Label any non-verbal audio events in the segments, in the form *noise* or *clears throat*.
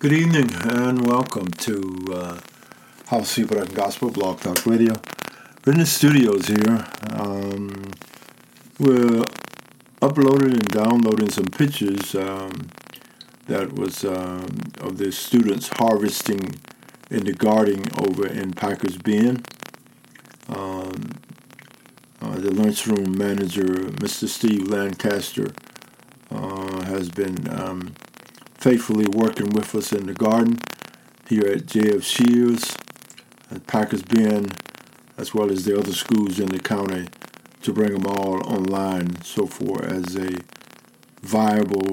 Good evening and welcome to uh, Howcee Production Gospel Blog Talk Radio. We're in the studios here. Um, we're uploading and downloading some pictures um, that was um, of the students harvesting in the garden over in Packers Bend. Um, uh, the lunchroom manager, Mr. Steve Lancaster, uh, has been um, faithfully working with us in the garden here at J.F. Shields, at Packers Bend, as well as the other schools in the county to bring them all online so far as a viable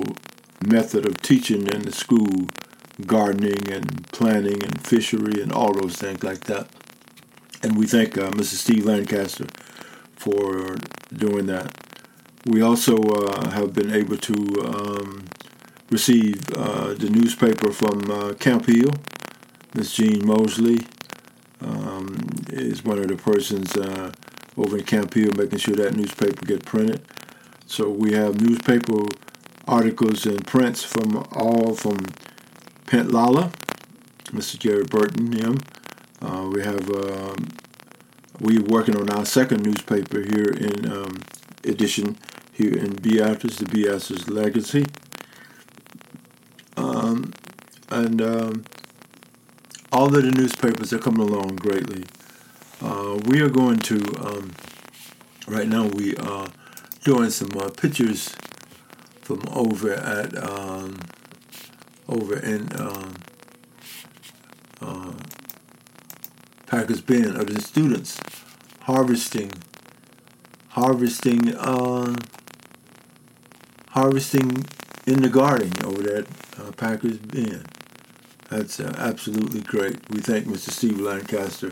method of teaching in the school gardening and planting and fishery and all those things like that. And we thank uh. Steve Lancaster for doing that. We also uh, have been able to um, receive uh, the newspaper from uh, Camp Hill. Miss Jean Mosley um, is one of the persons uh, over in Camp Hill making sure that newspaper get printed. So we have newspaper articles and prints from all from Pentlala, Mr. Jared Burton, him. Uh, we have um, we're working on our second newspaper here in um, edition here in Beatrice, the Beatrice Legacy. And um, all of the newspapers are coming along greatly. Uh, we are going to, um, right now, we are doing some uh, pictures from over at, um, over in um, uh, Packers Bend of the students harvesting, harvesting, uh, harvesting in the garden over there uh, Packers Bend. That's uh, absolutely great. We thank Mr. Steve Lancaster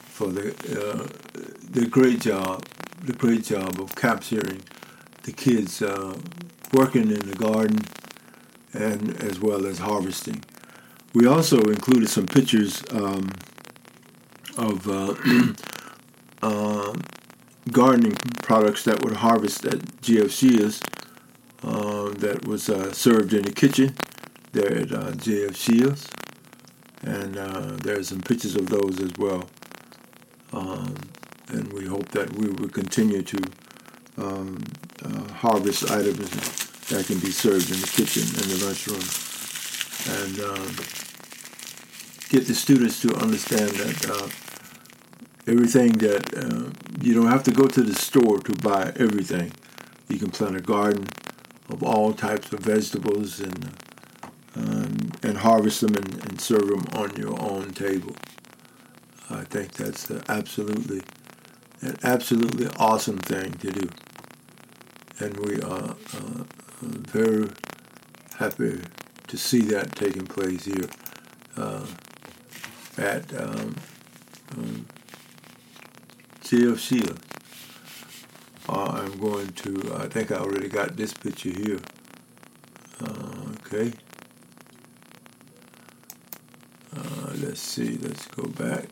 for the uh, the great job, the great job of capturing the kids uh, working in the garden and as well as harvesting. We also included some pictures um, of uh, *clears throat* uh, gardening products that were harvested at GFC's uh, that was served in the kitchen there at uh, JF Shields. And uh, are some pictures of those as well. Um, and we hope that we will continue to um, uh, harvest items that can be served in the kitchen and the lunchroom. And um, get the students to understand that uh, everything that uh, you don't have to go to the store to buy everything. You can plant a garden of all types of vegetables and um, and harvest them and, and, serve them on your own table. I think that's absolutely an absolutely awesome thing to do, and we are uh, very happy to see that taking place here uh, at um, um. Uh, I'm going to, I think I already got this picture here. Uh, okay. Uh, let's see, let's go back.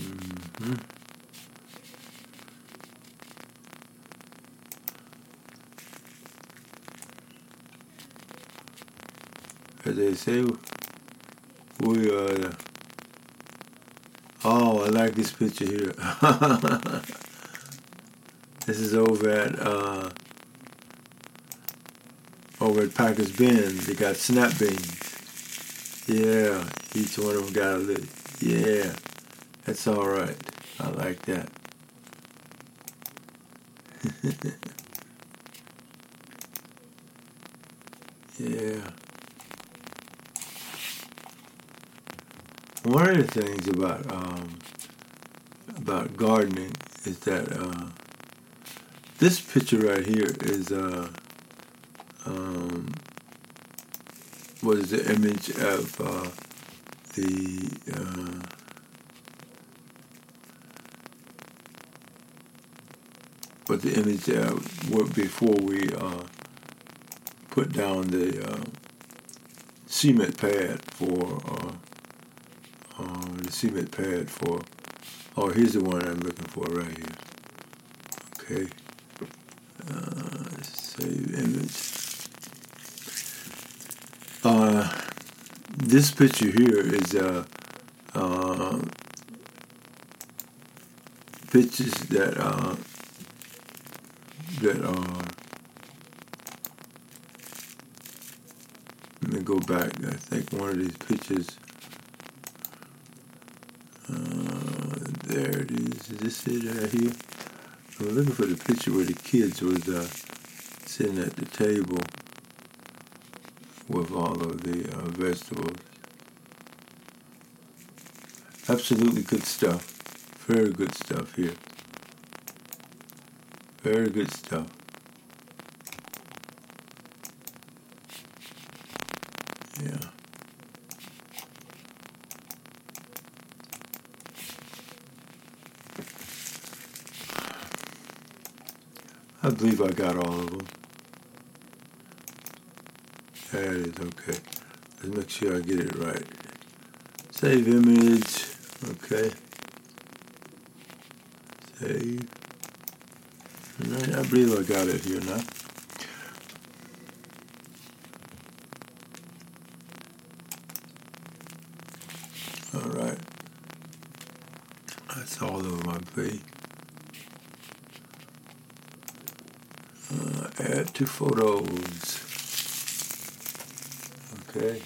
Mm-hmm. As they say, we are. Oh, I like this picture here. *laughs* this is over at uh, over at Packers Bend. They got snap beans. Yeah, each one of them got a little. Yeah, that's all right. I like that. *laughs* yeah. One of the things about um, about gardening is that uh, this picture right here is uh, um, was the image of uh, the uh, but the image uh, before we uh, put down the uh, cement pad for uh, uh, the cement pad for oh here's the one I'm looking for right here. Okay. Save image uh, this picture here is uh, uh, pictures that uh, that are. Let me go back. I think one of these pictures. Uh, there it is. Is this it right here? I'm looking for the picture where the kids was uh, sitting at the table with all of the uh, vegetables. Absolutely good stuff. Very good stuff here. Very good stuff. Yeah. I believe I got all of them. There it is, okay. Let's make sure I get it right. Save image, okay. Save. I believe I got it here now. All right. That's all over my page. Uh, add to photos. Okay.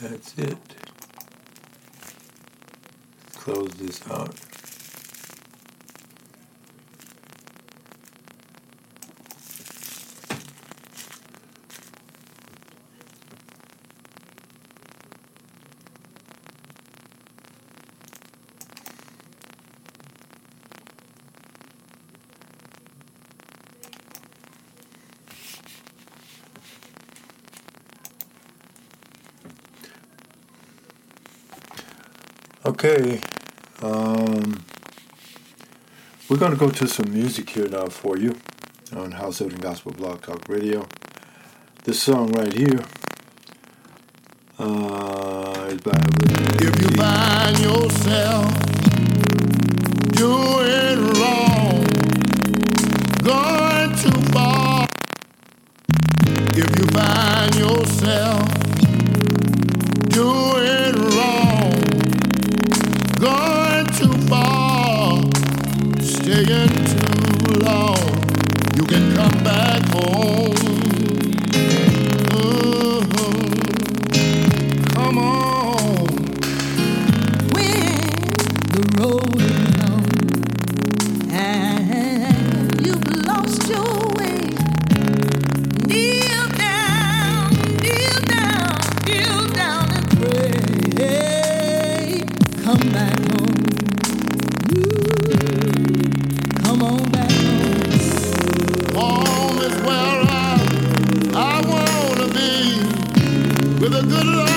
That's it. Close this out. Okay. Um, we're going to go to some music here now for you on House of Gospel Blog Talk Radio. This song right here uh, is by If you find yourself doing Come back home. Ooh, come on back home. Home is where I, I wanna be, with a good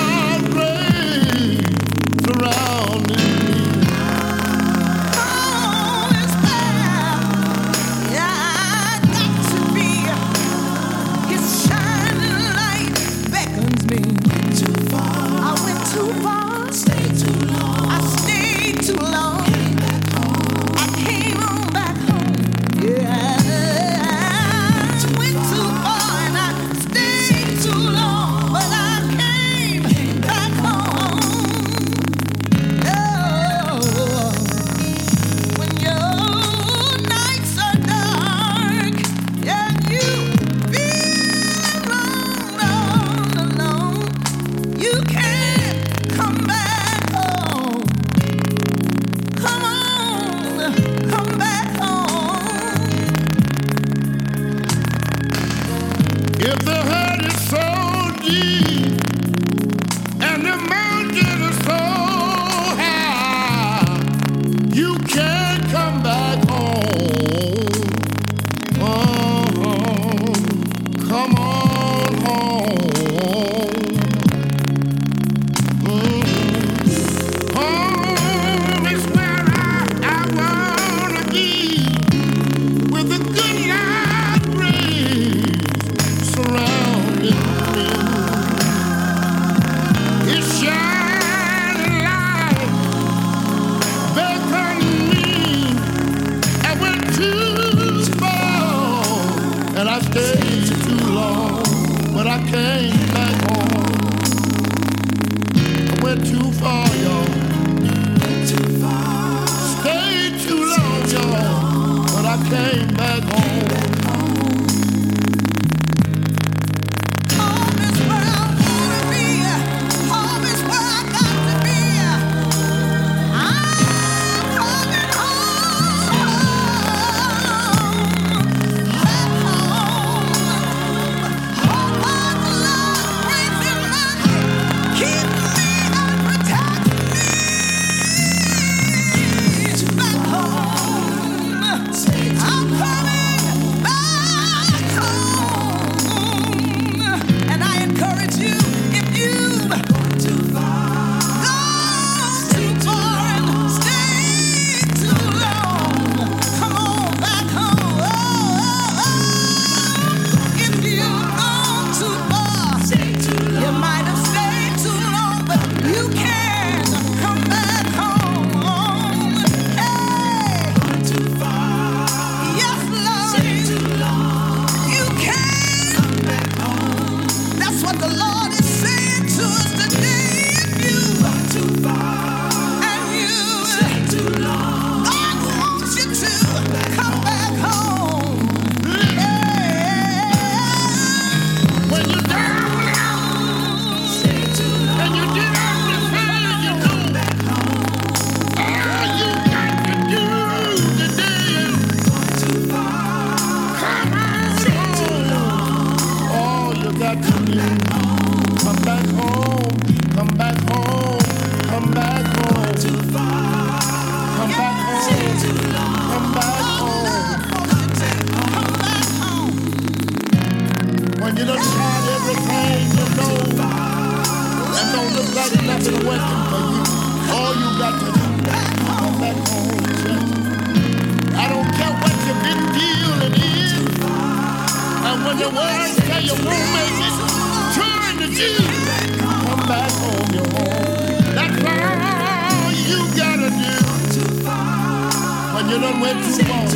let's.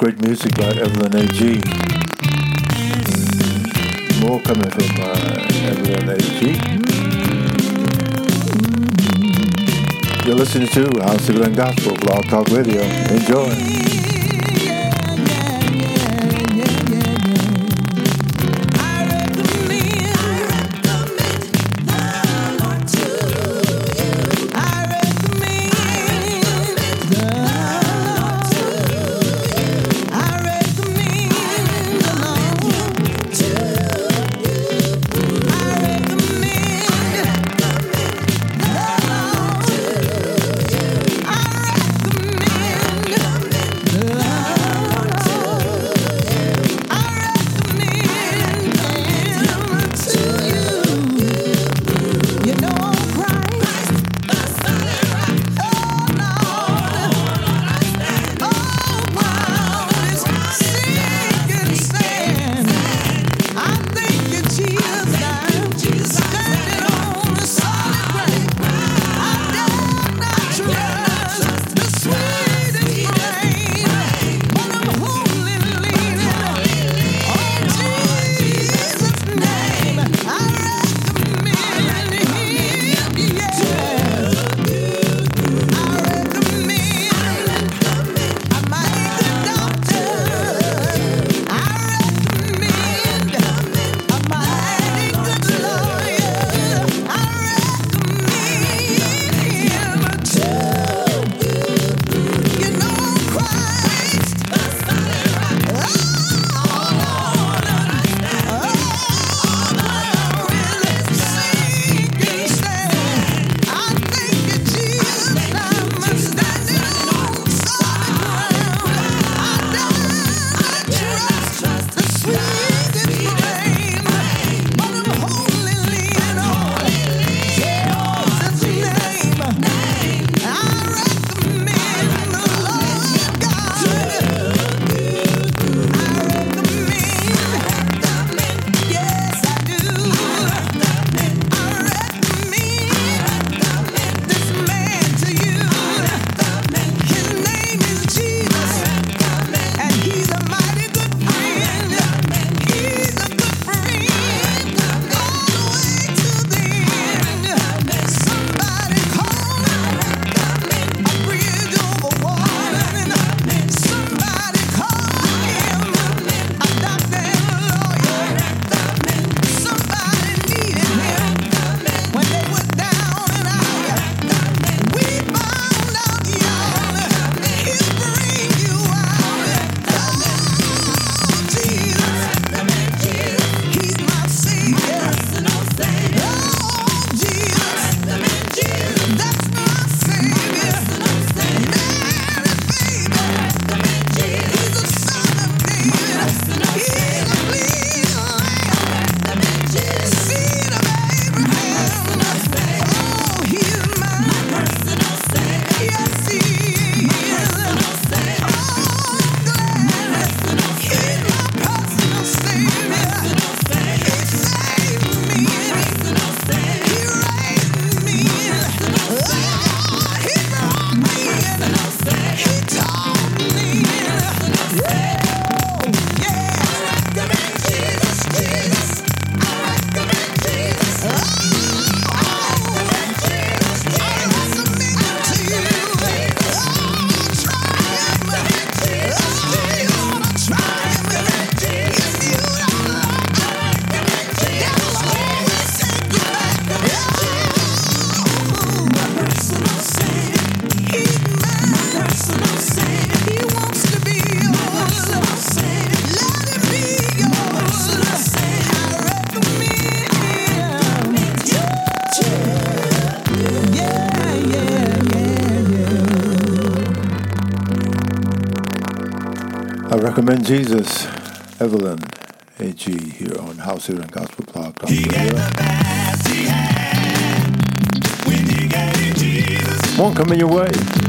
Great music by Evelyn A.G. More coming from uh, Evelyn A.G. You're listening to House of Glen Gospel Blog Talk Radio. Enjoy. In Jesus, Evelyn A.G. here on House Here and Gospel Blog. Won't come in your way.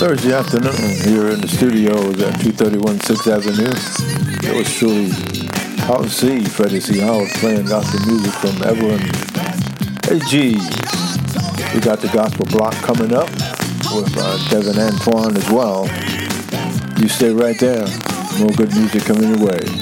Thursday afternoon here in the studios at 231 6th Avenue. It was truly Howard C. Freddie C. Howard playing gospel music from Everland. Hey, G. We got the gospel block coming up with uh, Devyn Antwan as well. You stay right there. More good music coming your way.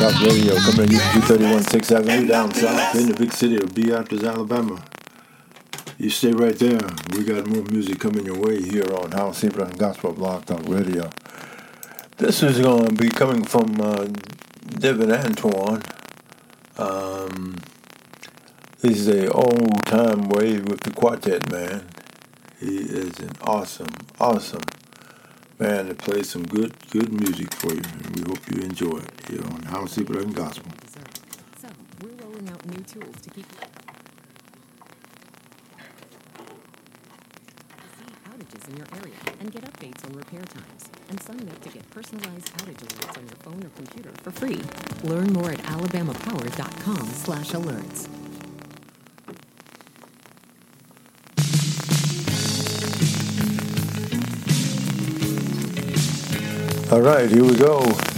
Talk Radio, coming to you from 231 6th Avenue down south in the big city of Beatrice, Alabama. You stay right there. We got more music coming your way here on Howcee Production Gospel, Blog Talk Radio. This is going to be coming from uh, Devyn Antwan. Um, this is a old time way with the quartet, man. He is an awesome, awesome man to play some good, good music for you. And we hope you enjoy it here on House Sleeper and Gospel. So, we're rolling out new tools to keep see outages in your area and get updates on repair times. And sign up to get personalized outage alerts on your phone or computer for free. Learn more at alabamapower.com slash alerts. All right, here we go.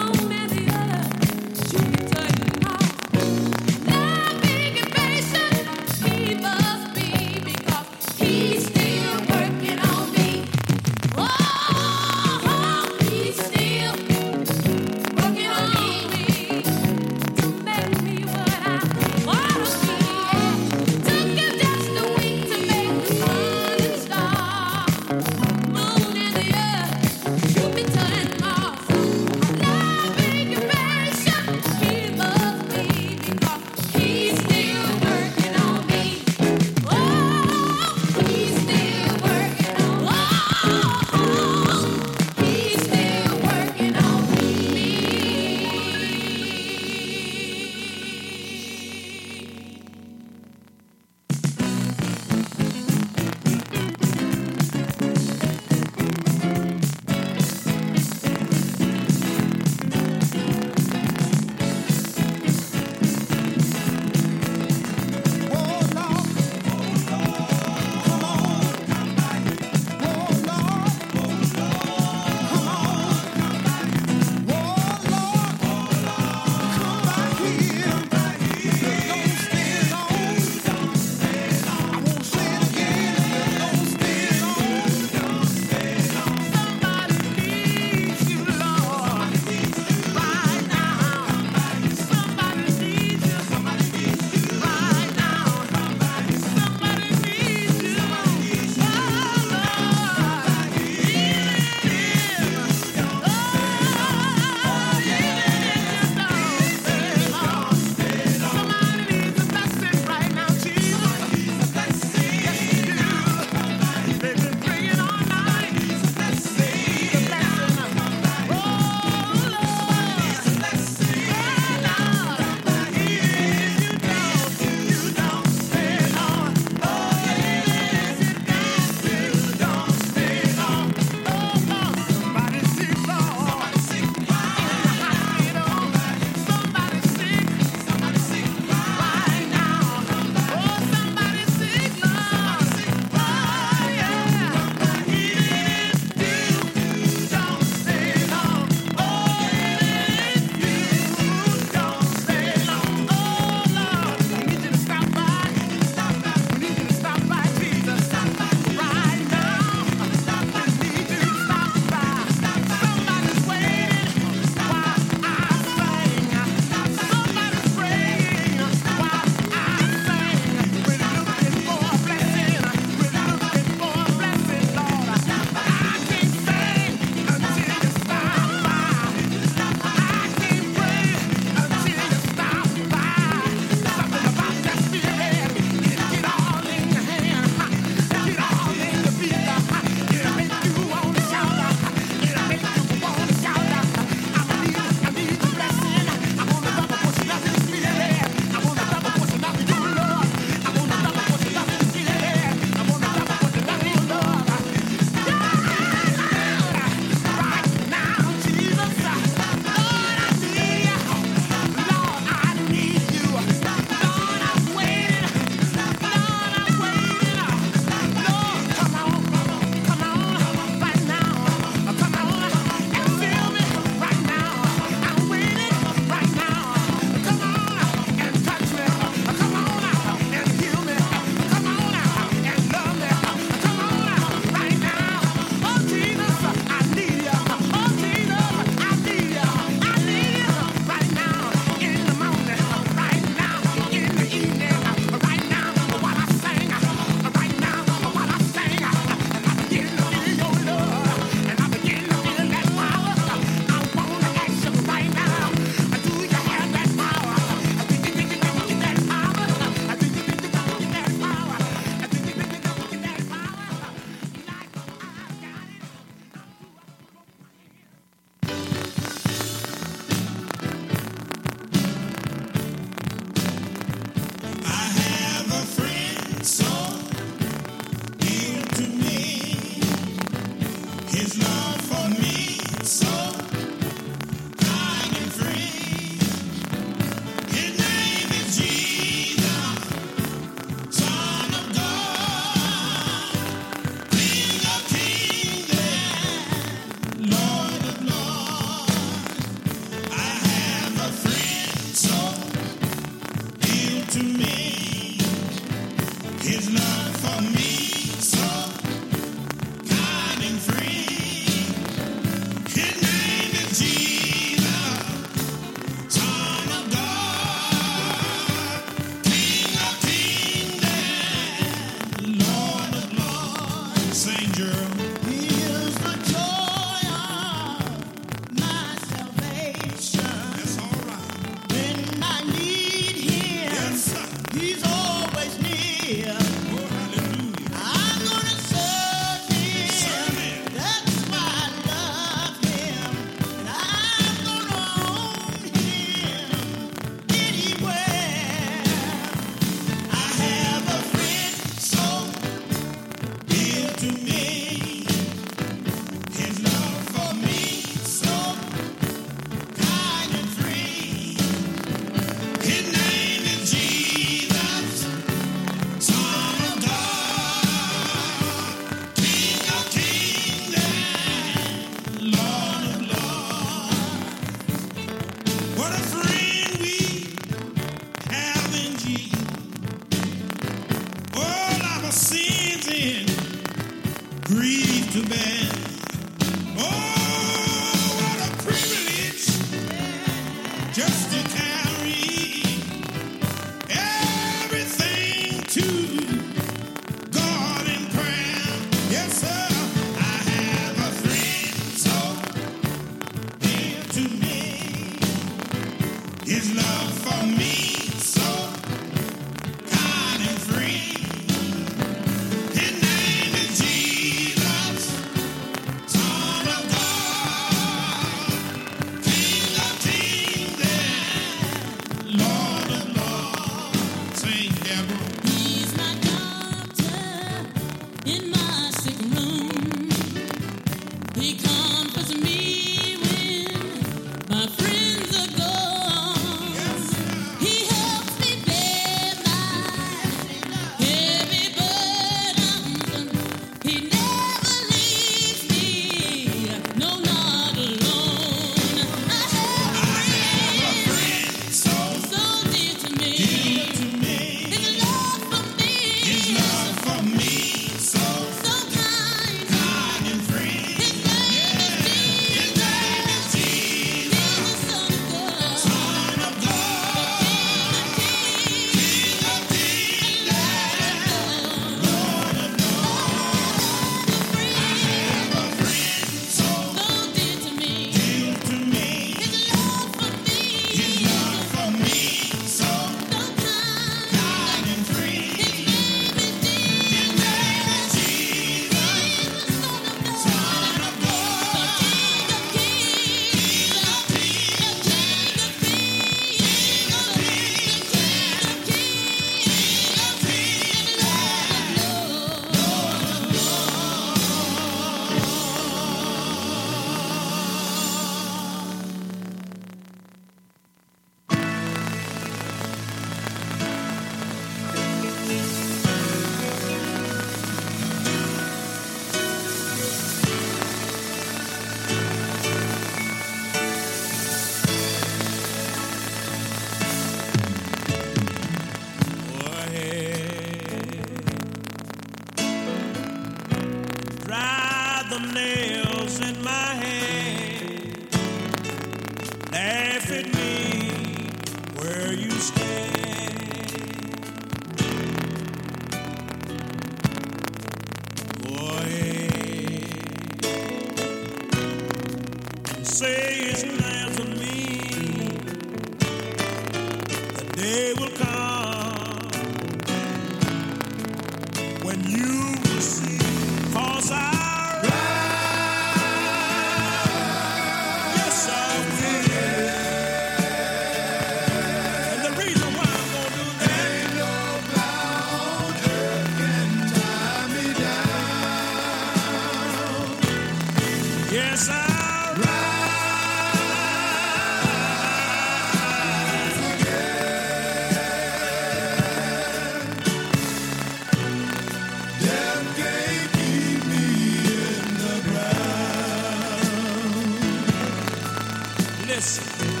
agradecer.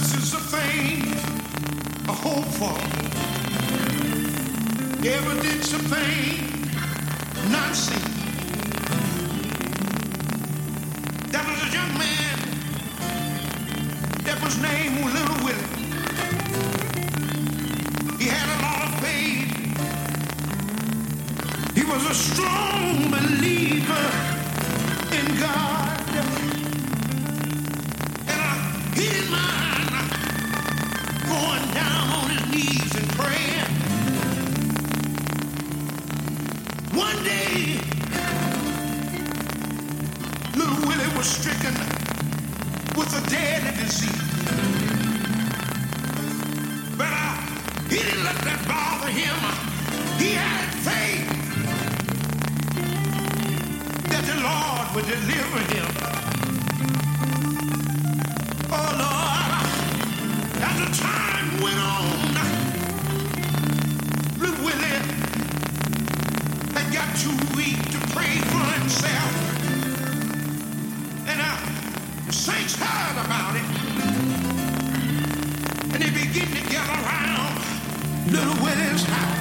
This is a thing I hope for. Ever did something not seen. That was a young man. That was named Little Willie. He had a lot of faith. He was a strong believer in God. And I, he didn't mind going down on his knees and praying. One day, little Willie was stricken with a deadly disease. But he didn't let that bother him. He had faith that the Lord would deliver him. weak to pray for himself. And uh, the saints heard about it. And they begin to gather around little Willie's house.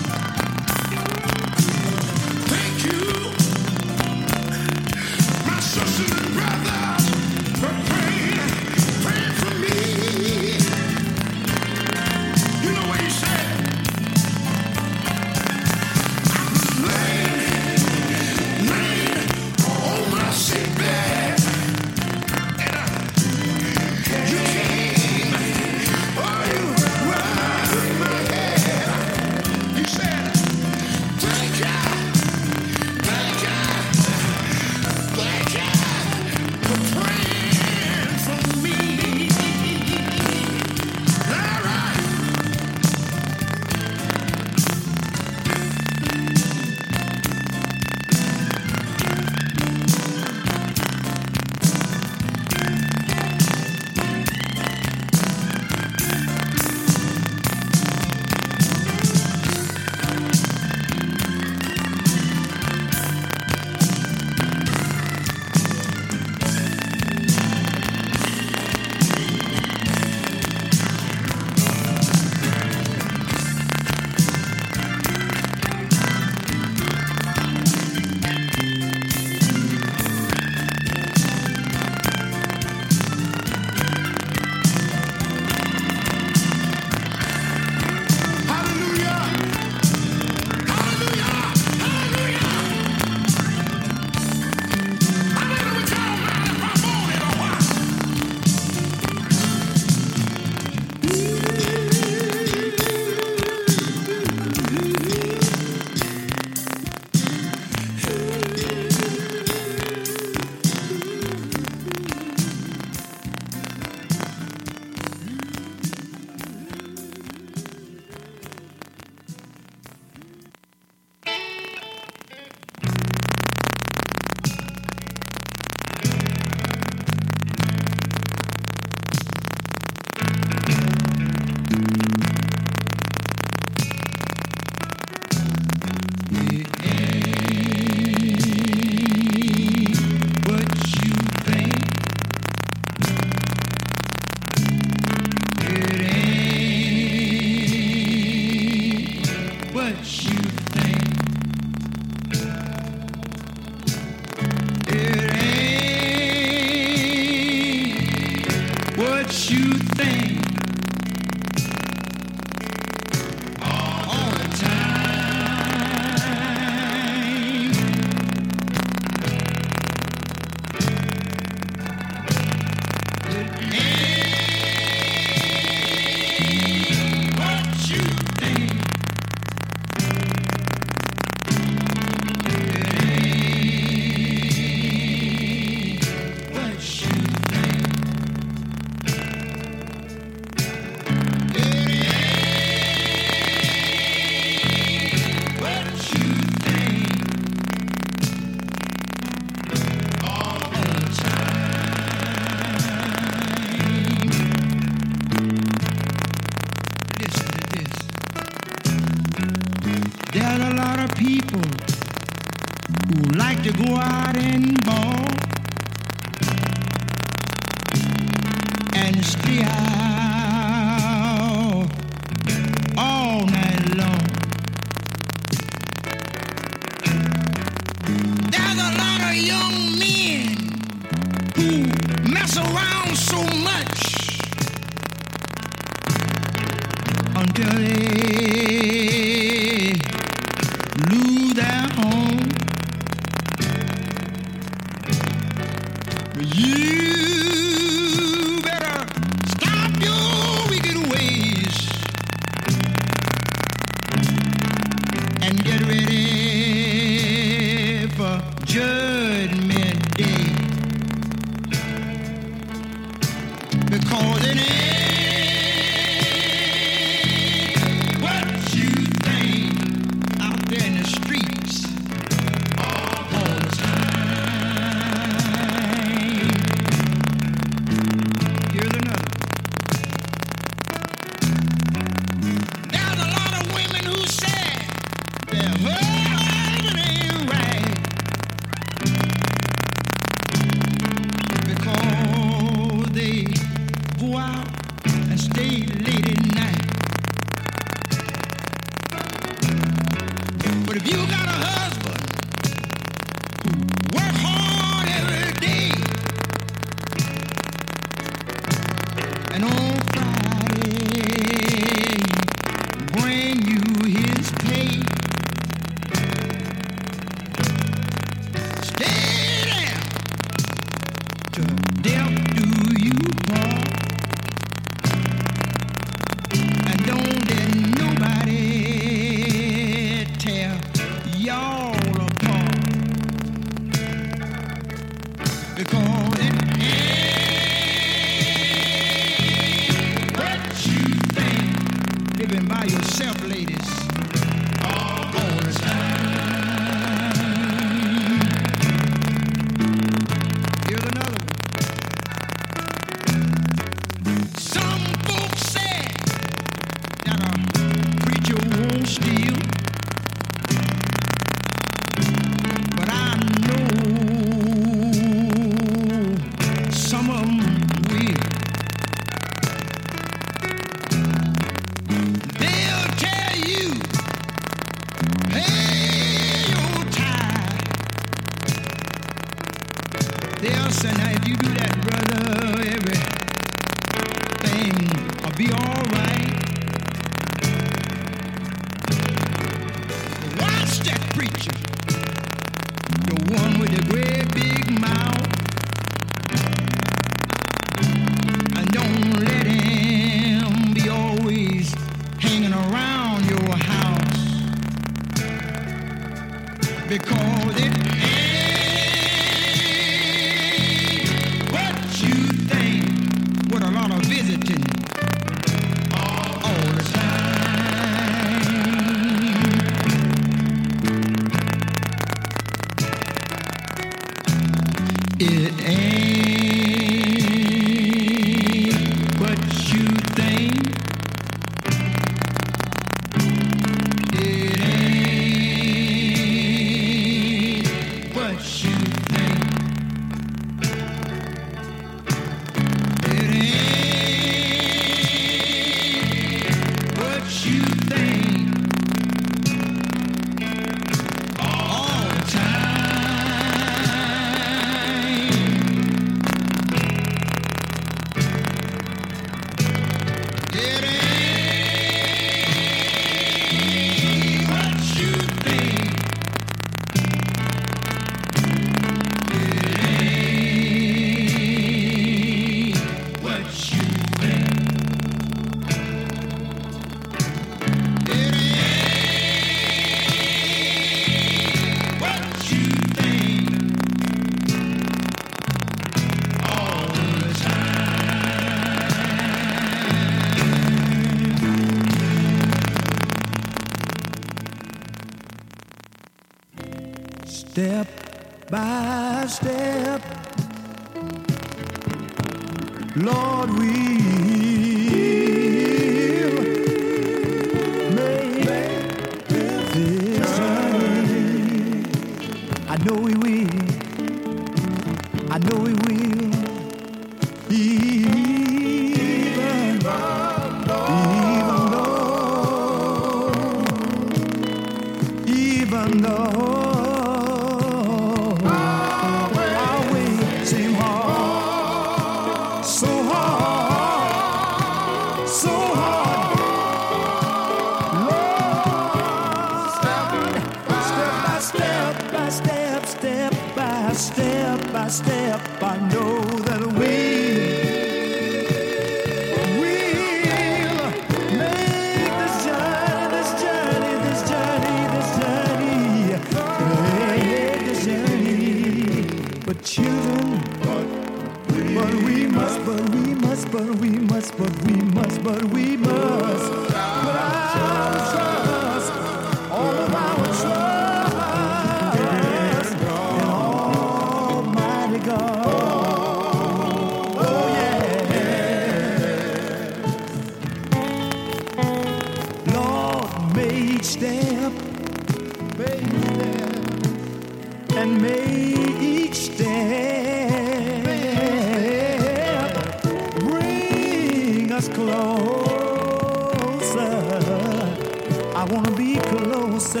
I want to be closer.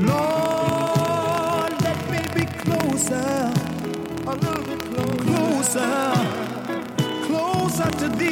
Lord, let me be closer. A little bit closer. Closer, closer to thee.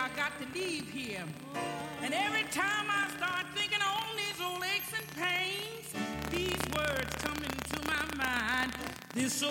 I got to leave here. And every time I start thinking on these old aches and pains, these words come into my mind. This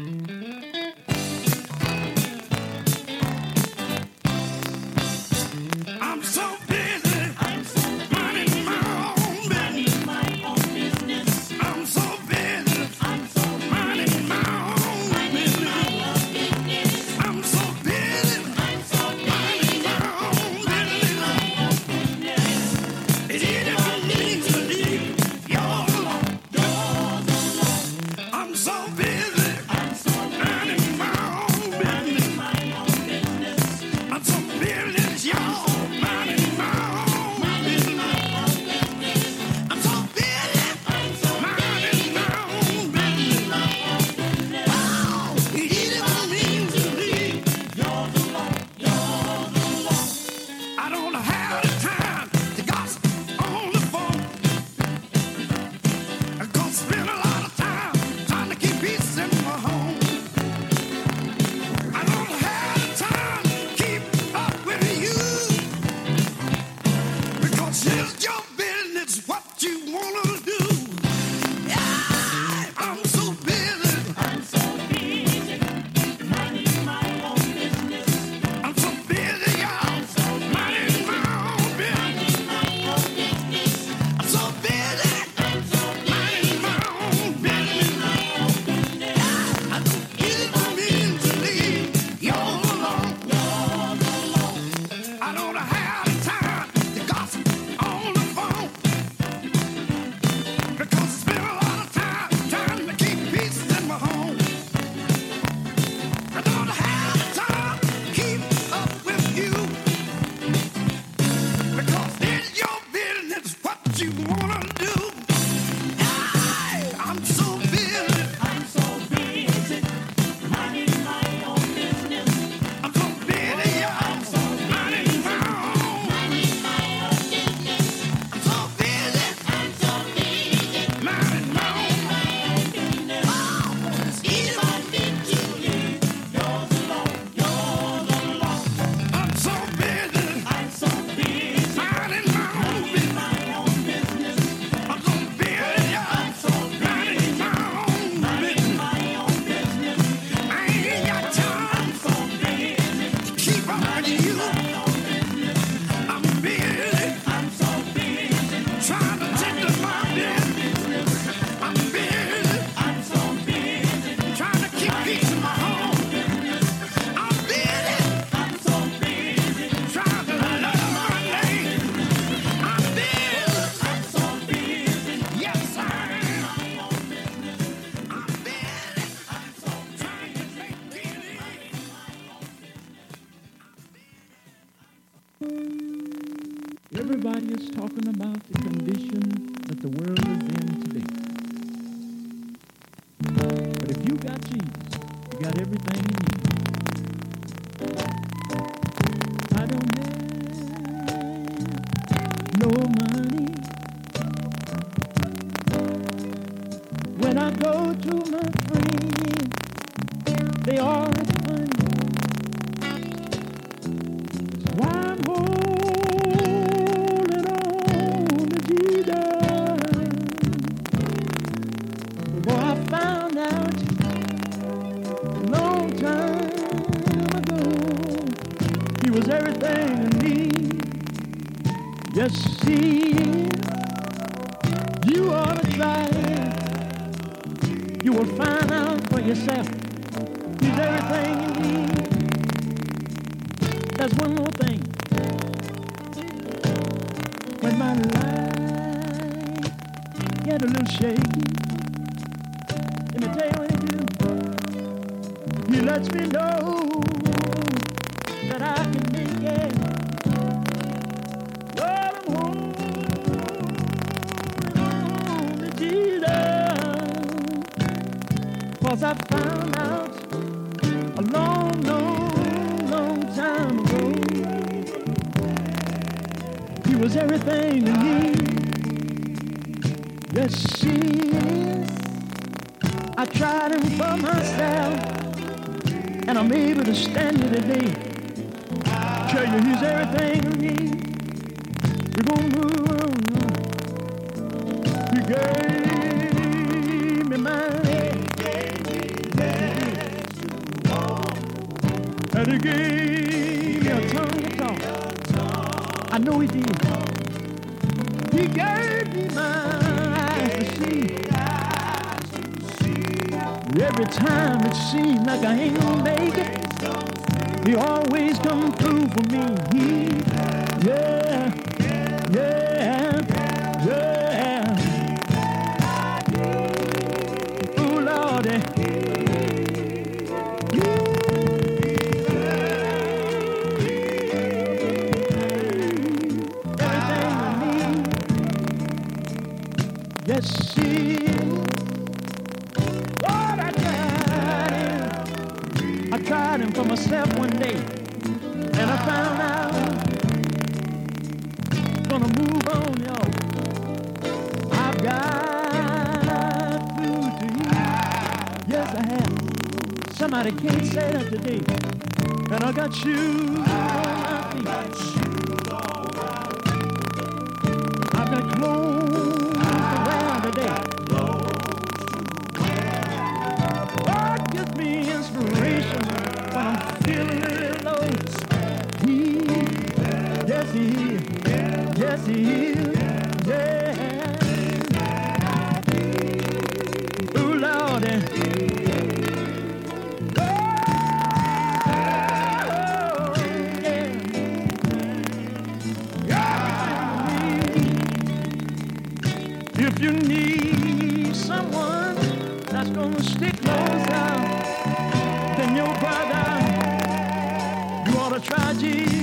I'm everything you need. There's one more thing. When my life get a little shaky, let me tell you what he do. He lets me know that I can make it. Cause I found out was everything to me. Yes, she is. I tried him for myself, and I'm able to stand here today. Tell you he's everything to me. We're gonna move on. He gave me my and he gave know he did. He gave me my eyes to see. Every time it seems like I ain't gonna make it, he always come through for me. He, yeah, yeah, yeah. Somebody can't say that today. And I got shoes on my feet. I've got clothes to wear today. God gives me inspiration when I'm feeling really low. He, yes he yes he saudade.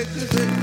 And